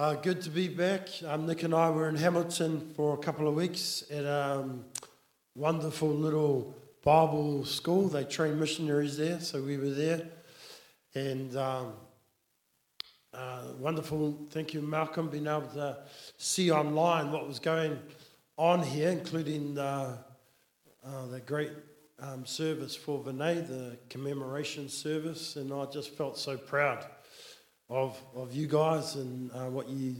Uh, good to be back. Um, Nick and I were in Hamilton for a couple of weeks at a um, wonderful little Bible school. They train missionaries there, so we were there. And um, uh, wonderful, thank you, Malcolm, being able to see online what was going on here, including uh, the great um, service for Vinay, the commemoration service. And I just felt so proud of, of you guys and uh, what you,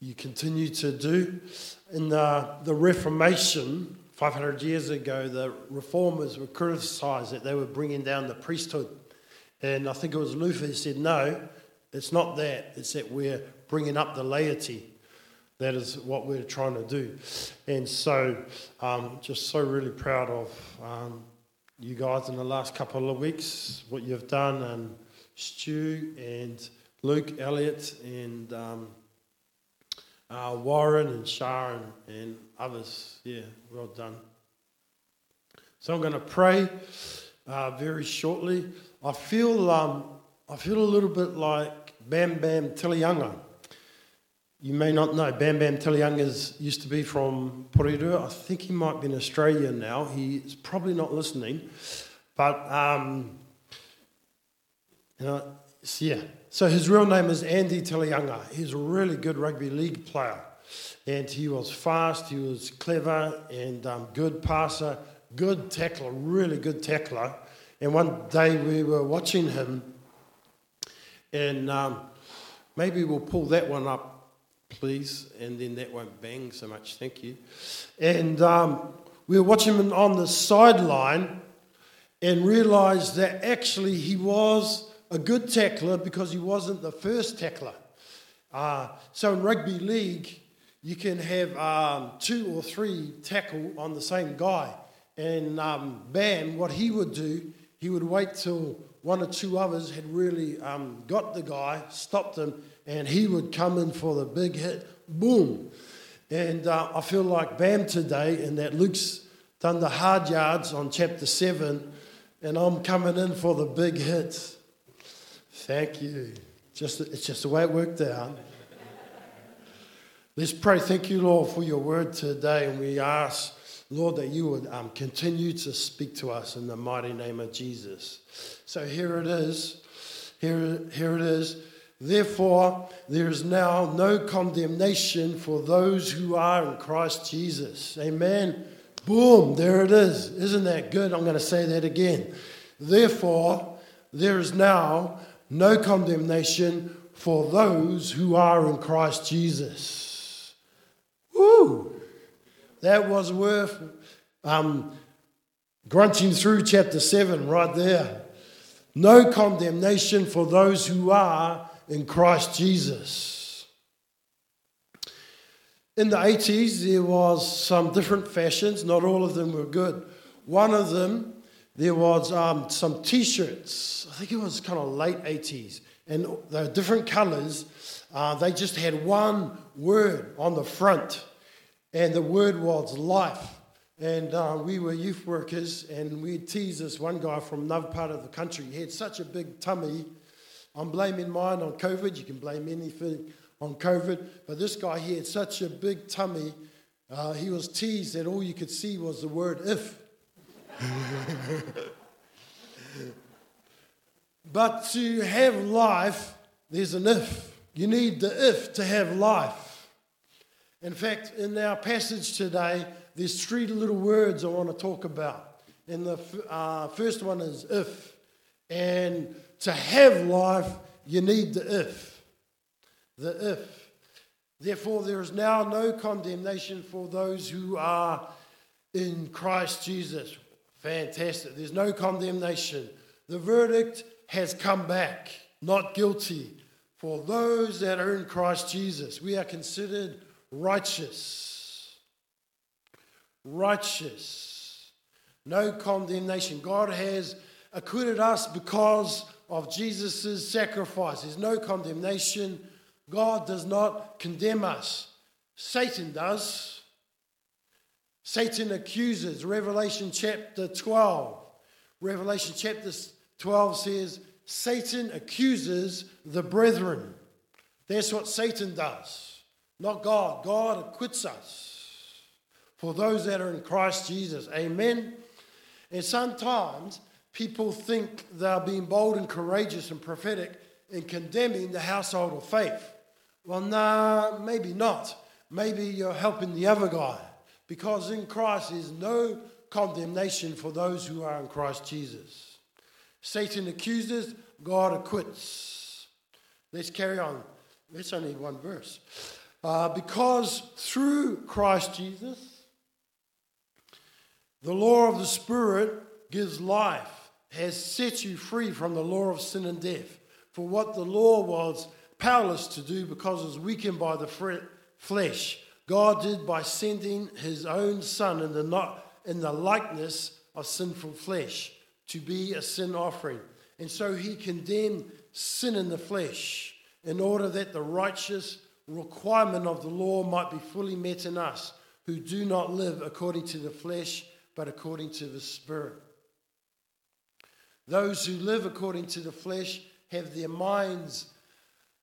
you continue to do. In the, the Reformation, 500 years ago, the reformers were criticized that they were bringing down the priesthood. And I think it was Luther who said, no, it's not that, it's that we're bringing up the laity. That is what we're trying to do. And so, um, just so really proud of um, you guys in the last couple of weeks, what you've done, and Stu and Luke, Elliot, and um, uh, Warren and Sharon and others. Yeah, well done. So I'm going to pray uh, very shortly. I feel um, I feel a little bit like Bam Bam Tilianga. You may not know Bam Bam Tilianga used to be from Porirua. I think he might be in Australia now. He's probably not listening, but um, you know, yeah. So his real name is Andy Tilianga. He's a really good rugby league player. And he was fast, he was clever, and um, good passer, good tackler, really good tackler. And one day we were watching him, and um, maybe we'll pull that one up, please, and then that won't bang so much. Thank you. And um, we were watching him on the sideline and realized that actually he was a good tackler because he wasn't the first tackler. Uh, so in rugby league, you can have um, two or three tackle on the same guy. And um, Bam, what he would do, he would wait till one or two others had really um, got the guy, stopped him, and he would come in for the big hit. Boom. And uh, I feel like Bam today, and that Luke's done the hard yards on chapter 7, and I'm coming in for the big hits. Thank you. Just, it's just the way it worked out. Let's pray. Thank you, Lord, for your word today. And we ask, Lord, that you would um, continue to speak to us in the mighty name of Jesus. So here it is. Here, here it is. Therefore, there is now no condemnation for those who are in Christ Jesus. Amen. Boom, there it is. Isn't that good? I'm going to say that again. Therefore, there is now no condemnation for those who are in Christ Jesus. Woo! That was worth um, grunting through chapter 7 right there. No condemnation for those who are in Christ Jesus. In the 80s, there was some different fashions. Not all of them were good. One of them there was um, some T-shirts. I think it was kind of late 80s, and they were different colours. Uh, they just had one word on the front, and the word was life. And uh, we were youth workers, and we teased this one guy from another part of the country. He had such a big tummy. I'm blaming mine on COVID. You can blame anything on COVID. But this guy, he had such a big tummy. Uh, he was teased that all you could see was the word if. but to have life, there's an if. You need the if to have life. In fact, in our passage today, there's three little words I want to talk about. And the uh, first one is if. And to have life, you need the if. The if. Therefore, there is now no condemnation for those who are in Christ Jesus. Fantastic. There's no condemnation. The verdict has come back, not guilty. For those that are in Christ Jesus, we are considered righteous. Righteous. No condemnation. God has acquitted us because of Jesus' sacrifice. There's no condemnation. God does not condemn us. Satan does. Satan accuses. Revelation chapter 12. Revelation chapter 12 says, Satan accuses the brethren. That's what Satan does, not God. God acquits us for those that are in Christ Jesus. Amen. And sometimes people think they're being bold and courageous and prophetic in condemning the household of faith. Well, nah, maybe not. Maybe you're helping the other guy because in Christ there's no condemnation for those who are in Christ Jesus. Satan accuses, God acquits. Let's carry on. That's only one verse. Uh, because through Christ Jesus, the law of the Spirit gives life, has set you free from the law of sin and death. For what the law was powerless to do because it was weakened by the flesh, God did by sending his own Son in the, in the likeness of sinful flesh to be a sin offering. And so he condemned sin in the flesh in order that the righteous requirement of the law might be fully met in us who do not live according to the flesh but according to the Spirit. Those who live according to the flesh have their minds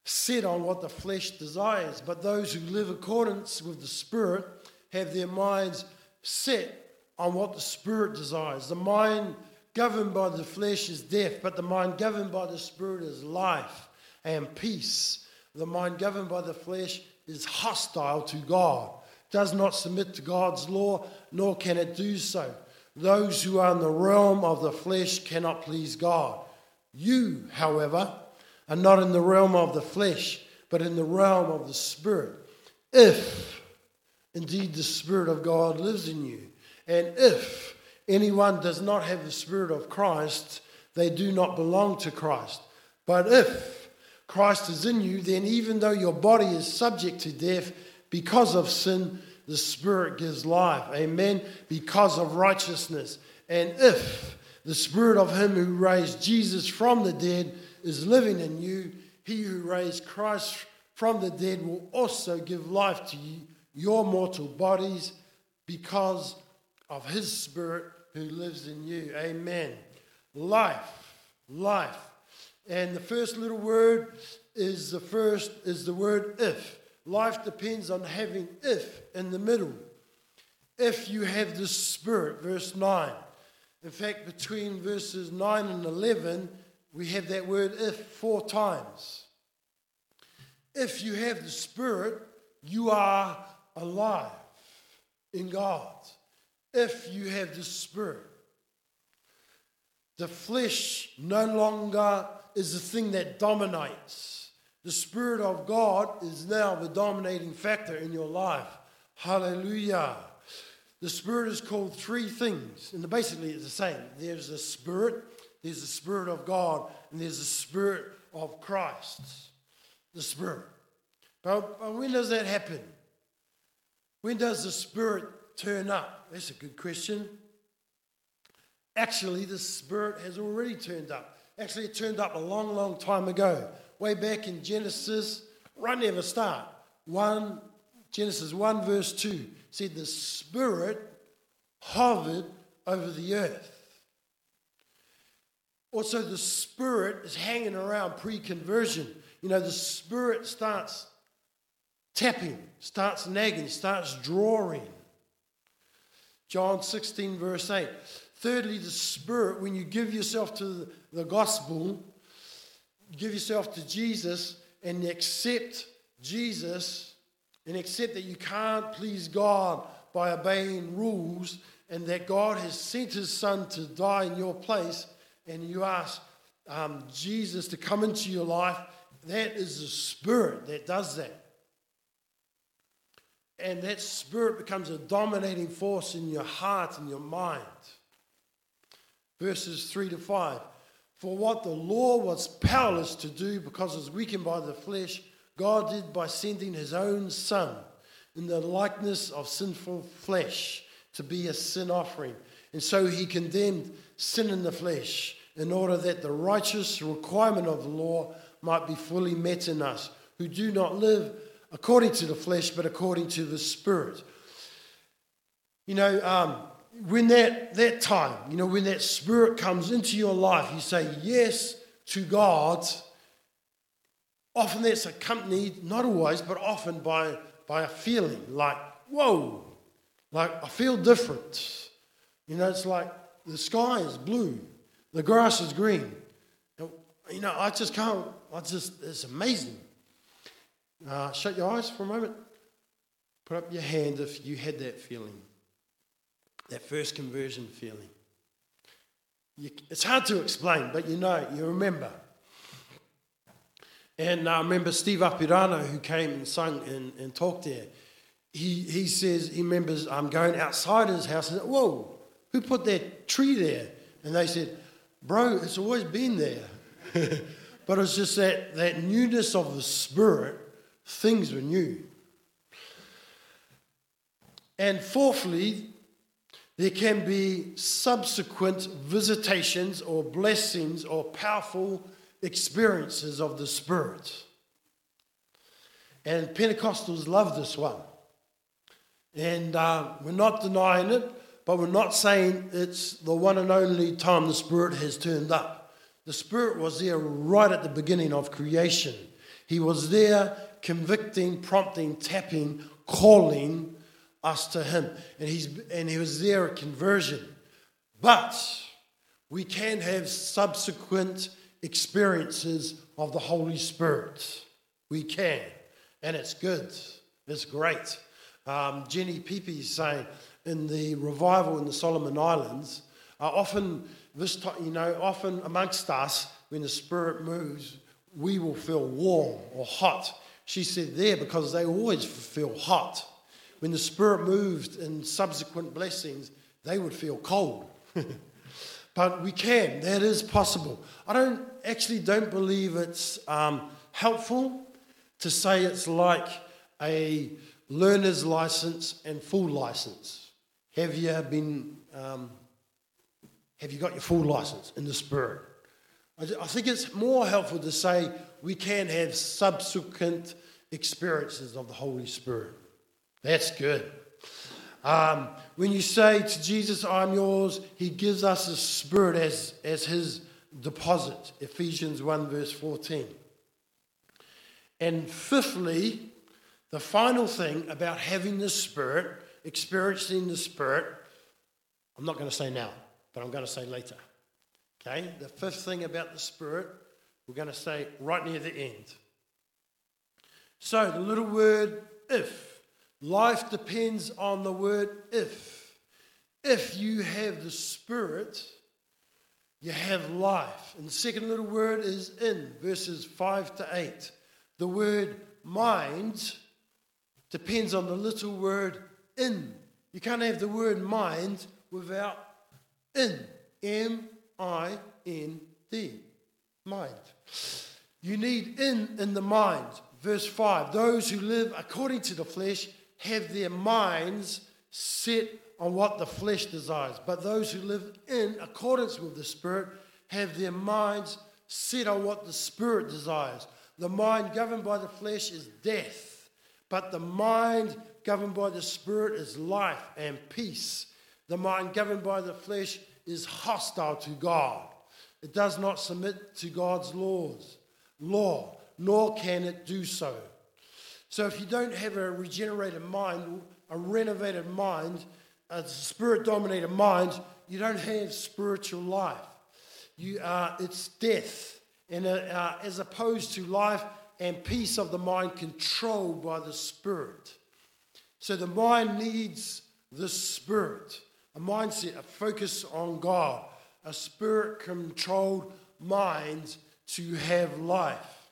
set on what the flesh desires, but those who live accordance with the Spirit have their minds set on what the Spirit desires. The mind governed by the flesh is death, but the mind governed by the Spirit is life and peace. The mind governed by the flesh is hostile to God, does not submit to God's law, nor can it do so. Those who are in the realm of the flesh cannot please God. You, however, are not in the realm of the flesh, but in the realm of the Spirit. If indeed the Spirit of God lives in you, and if anyone does not have the Spirit of Christ, they do not belong to Christ. But if Christ is in you, then even though your body is subject to death because of sin, the Spirit gives life. Amen. Because of righteousness. And if the Spirit of Him who raised Jesus from the dead is living in you, He who raised Christ from the dead will also give life to you, your mortal bodies because of His Spirit who lives in you. Amen. Life, life. And the first little word is the first is the word if. Life depends on having if in the middle. If you have the Spirit, verse 9. In fact, between verses 9 and 11, we have that word if four times. If you have the Spirit, you are alive in God. If you have the Spirit, the flesh no longer is the thing that dominates. The Spirit of God is now the dominating factor in your life. Hallelujah. The Spirit is called three things, and basically it's the same. There's a Spirit, there's the Spirit of God, and there's the Spirit of Christ. The Spirit. But, but when does that happen? When does the Spirit turn up? That's a good question. Actually, the Spirit has already turned up. Actually, it turned up a long, long time ago way back in Genesis, right near the start. 1, Genesis 1, verse 2 said, The Spirit hovered over the earth. Also, the Spirit is hanging around pre conversion. You know, the Spirit starts tapping, starts nagging, starts drawing. John 16, verse 8. Thirdly, the Spirit, when you give yourself to the gospel, give yourself to Jesus and accept Jesus and accept that you can't please God by obeying rules and that God has sent his son to die in your place and you ask um, Jesus to come into your life, that is the spirit that does that. And that spirit becomes a dominating force in your heart and your mind. Verses 3 to 5. For what the law was powerless to do because it was weakened by the flesh, God did by sending his own Son in the likeness of sinful flesh to be a sin offering. And so he condemned sin in the flesh in order that the righteous requirement of the law might be fully met in us, who do not live according to the flesh, but according to the Spirit. You know, um, when that, that time, you know, when that spirit comes into your life, you say yes to God, often that's accompanied, not always, but often by, by a feeling like, whoa, like I feel different. You know, it's like the sky is blue, the grass is green. You know, I just can't, I just, it's amazing. Uh, shut your eyes for a moment. Put up your hand if you had that feeling, that first conversion feeling. You, it's hard to explain, but you know, you remember. And I remember Steve Apirana, who came and sung and, and talked there, he, he says he remembers I'm um, going outside his house and Whoa, who put that tree there? And they said, Bro, it's always been there. but it's just that, that newness of the Spirit, things were new. And fourthly, there can be subsequent visitations or blessings or powerful experiences of the Spirit. And Pentecostals love this one. And uh, we're not denying it, but we're not saying it's the one and only time the Spirit has turned up. The Spirit was there right at the beginning of creation. He was there convicting, prompting, tapping, calling us to Him. And, he's, and He was there at conversion. But we can have subsequent experiences of the Holy Spirit. We can. And it's good. It's great. Um, Jenny is saying in the revival in the Solomon Islands, often this time, you know, often amongst us, when the Spirit moves, we will feel warm or hot. She said there because they always feel hot. When the Spirit moved in subsequent blessings, they would feel cold. but we can, that is possible. I don't actually don't believe it's um, helpful to say it's like a learner's license and full license. Have you been, um, have you got your full license in the Spirit? I think it's more helpful to say we can have subsequent experiences of the Holy Spirit. That's good. Um, when you say to Jesus, I'm yours, he gives us the Spirit as, as his deposit. Ephesians 1, verse 14. And fifthly, the final thing about having the Spirit, experiencing the Spirit, I'm not going to say now, but I'm going to say later. Okay? The fifth thing about the Spirit, we're going to say right near the end. So, the little word if. Life depends on the word if. If you have the Spirit, you have life. And the second little word is in, verses 5 to 8. The word mind depends on the little word in. You can't have the word mind without in. M I N D. Mind. You need in in the mind. Verse 5 Those who live according to the flesh have their minds set on what the flesh desires, but those who live in accordance with the Spirit have their minds set on what the Spirit desires. The mind governed by the flesh is death but the mind governed by the Spirit is life and peace. The mind governed by the flesh is hostile to God. It does not submit to God's laws, law, nor can it do so. So if you don't have a regenerated mind, a renovated mind, a spirit dominated mind, you don't have spiritual life. You, uh, it's death. And uh, uh, as opposed to life, and peace of the mind controlled by the Spirit. So the mind needs the Spirit, a mindset, a focus on God, a spirit controlled mind to have life.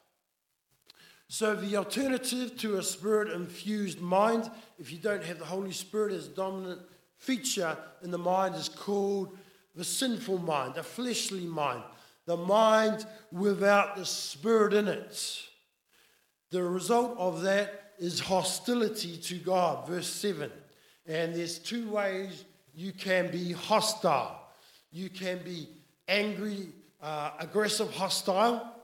So, the alternative to a spirit infused mind, if you don't have the Holy Spirit as dominant feature in the mind, is called the sinful mind, the fleshly mind, the mind without the Spirit in it. The result of that is hostility to God, verse 7. And there's two ways you can be hostile. You can be angry, uh, aggressive, hostile.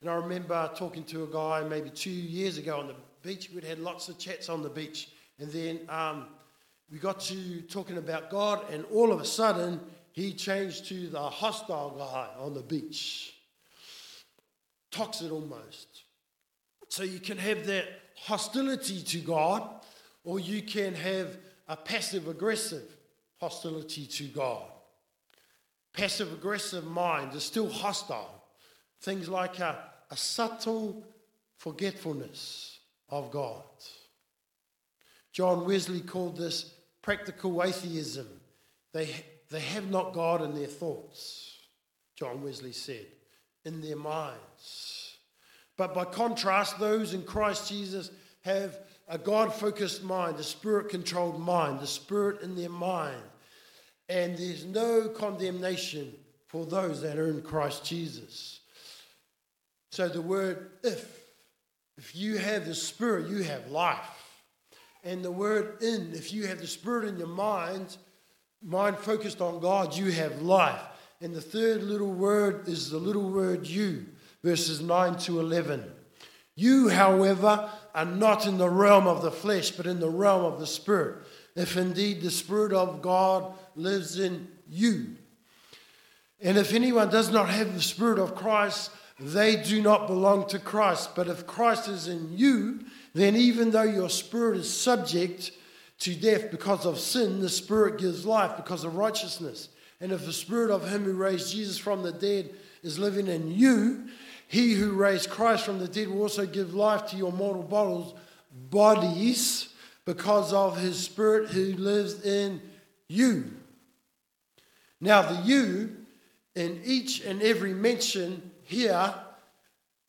And I remember talking to a guy maybe two years ago on the beach. We'd had lots of chats on the beach. And then um, we got to talking about God, and all of a sudden, he changed to the hostile guy on the beach. Toxic almost. So you can have that hostility to God, or you can have a passive aggressive hostility to God. Passive aggressive mind is still hostile. Things like a, a subtle forgetfulness of God. John Wesley called this practical atheism. They, they have not God in their thoughts, John Wesley said, in their minds. But by contrast, those in Christ Jesus have a God focused mind, a spirit controlled mind, the spirit in their mind. And there's no condemnation for those that are in Christ Jesus. So the word if, if you have the spirit, you have life. And the word in, if you have the spirit in your mind, mind focused on God, you have life. And the third little word is the little word you, verses 9 to 11. You, however, are not in the realm of the flesh, but in the realm of the Spirit, if indeed the Spirit of God lives in you. And if anyone does not have the Spirit of Christ, they do not belong to Christ. But if Christ is in you, then even though your spirit is subject to death because of sin, the Spirit gives life because of righteousness. And if the Spirit of Him who raised Jesus from the dead is living in you, he who raised Christ from the dead will also give life to your mortal bodies because of his Spirit who lives in you. Now, the you in each and every mention here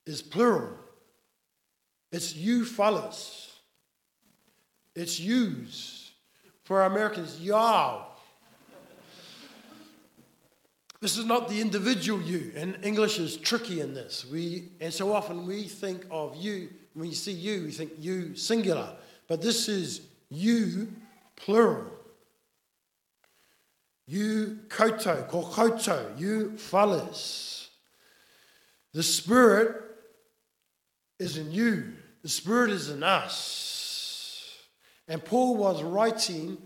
is plural. It's you fellas. It's yous. For Americans, y'all. This is not the individual you, and English is tricky in this. We, and so often we think of you, when you see you, we think you singular, but this is you plural. You koutou, kokoto, you fellas. The Spirit is in you, the Spirit is in us. And Paul was writing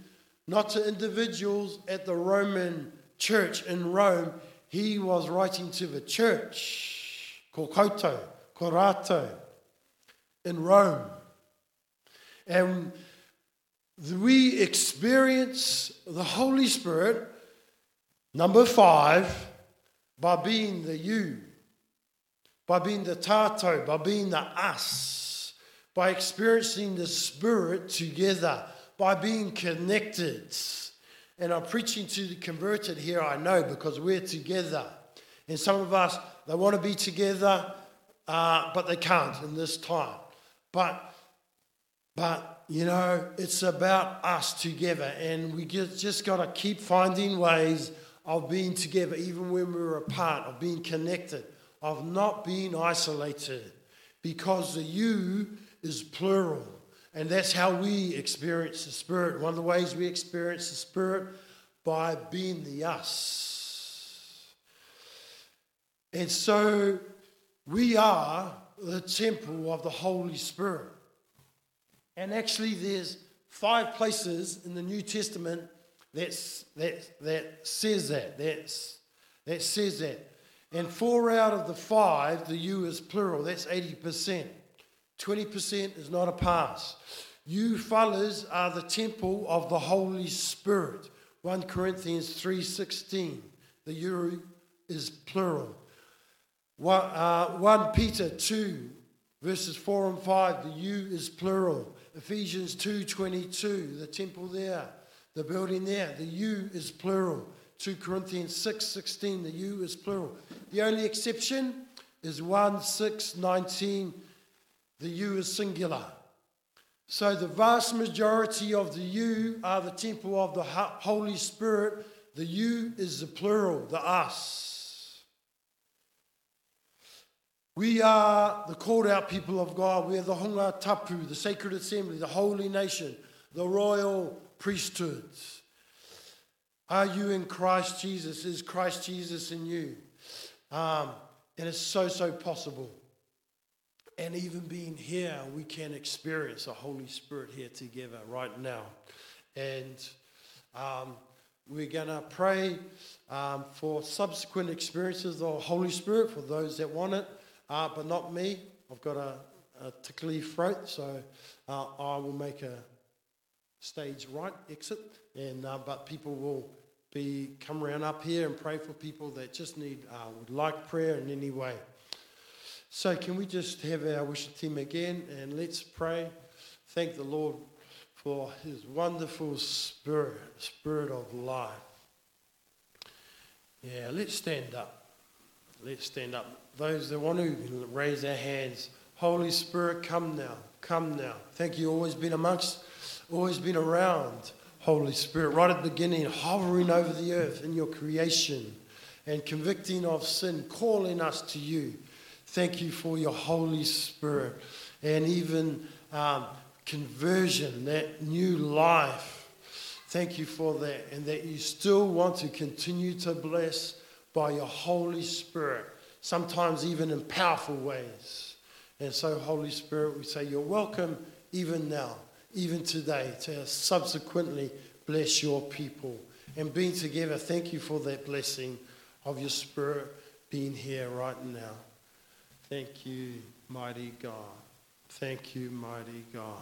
not to individuals at the Roman church in Rome, he was writing to the church, Kokoto, Korato, in Rome. And we experience the Holy Spirit, number five, by being the you, by being the tātou, by being the us, by experiencing the Spirit together, by being connected. And I'm preaching to the converted here, I know, because we're together. And some of us, they want to be together, uh, but they can't in this time. But, but, you know, it's about us together. And we just, just got to keep finding ways of being together, even when we're apart, of being connected, of not being isolated. Because the you is plural. And that's how we experience the Spirit. One of the ways we experience the Spirit by being the us. And so we are the temple of the Holy Spirit. And actually, there's five places in the New Testament that's, that, that says that. That's, that says that. And four out of the five, the you is plural. That's 80%. 20% is not a pass. You fellas are the temple of the Holy Spirit. 1 Corinthians 3.16. The you is plural. 1, uh, 1 Peter 2, verses 4 and 5. The you is plural. Ephesians 2.22. The temple there. The building there. The you is plural. 2 Corinthians 6.16. The you is plural. The only exception is 1 6 19 the you is singular. So the vast majority of the you are the temple of the Holy Spirit. The you is the plural, the us. We are the called out people of God. We are the Hunga Tapu, the sacred assembly, the holy nation, the royal priesthood. Are you in Christ Jesus? Is Christ Jesus in you? Um, and it's so, so possible. And even being here, we can experience the Holy Spirit here together right now. And um, we're going to pray um, for subsequent experiences of Holy Spirit for those that want it, uh, but not me. I've got a, a tickly throat, so uh, I will make a stage right exit, and uh, but people will be come around up here and pray for people that just need uh, would like prayer in any way. So can we just have our worship team again and let's pray. Thank the Lord for His wonderful Spirit, Spirit of life. Yeah, let's stand up. Let's stand up. Those that want to raise their hands. Holy Spirit, come now. Come now. Thank you. Always been amongst, always been around. Holy Spirit, right at the beginning, hovering over the earth in your creation and convicting of sin, calling us to you. Thank you for your Holy Spirit and even um, conversion, that new life. Thank you for that, and that you still want to continue to bless by your Holy Spirit, sometimes even in powerful ways. And so, Holy Spirit, we say you're welcome even now, even today, to subsequently bless your people. And being together, thank you for that blessing of your Spirit being here right now. Thank you, mighty God. Thank you, mighty God.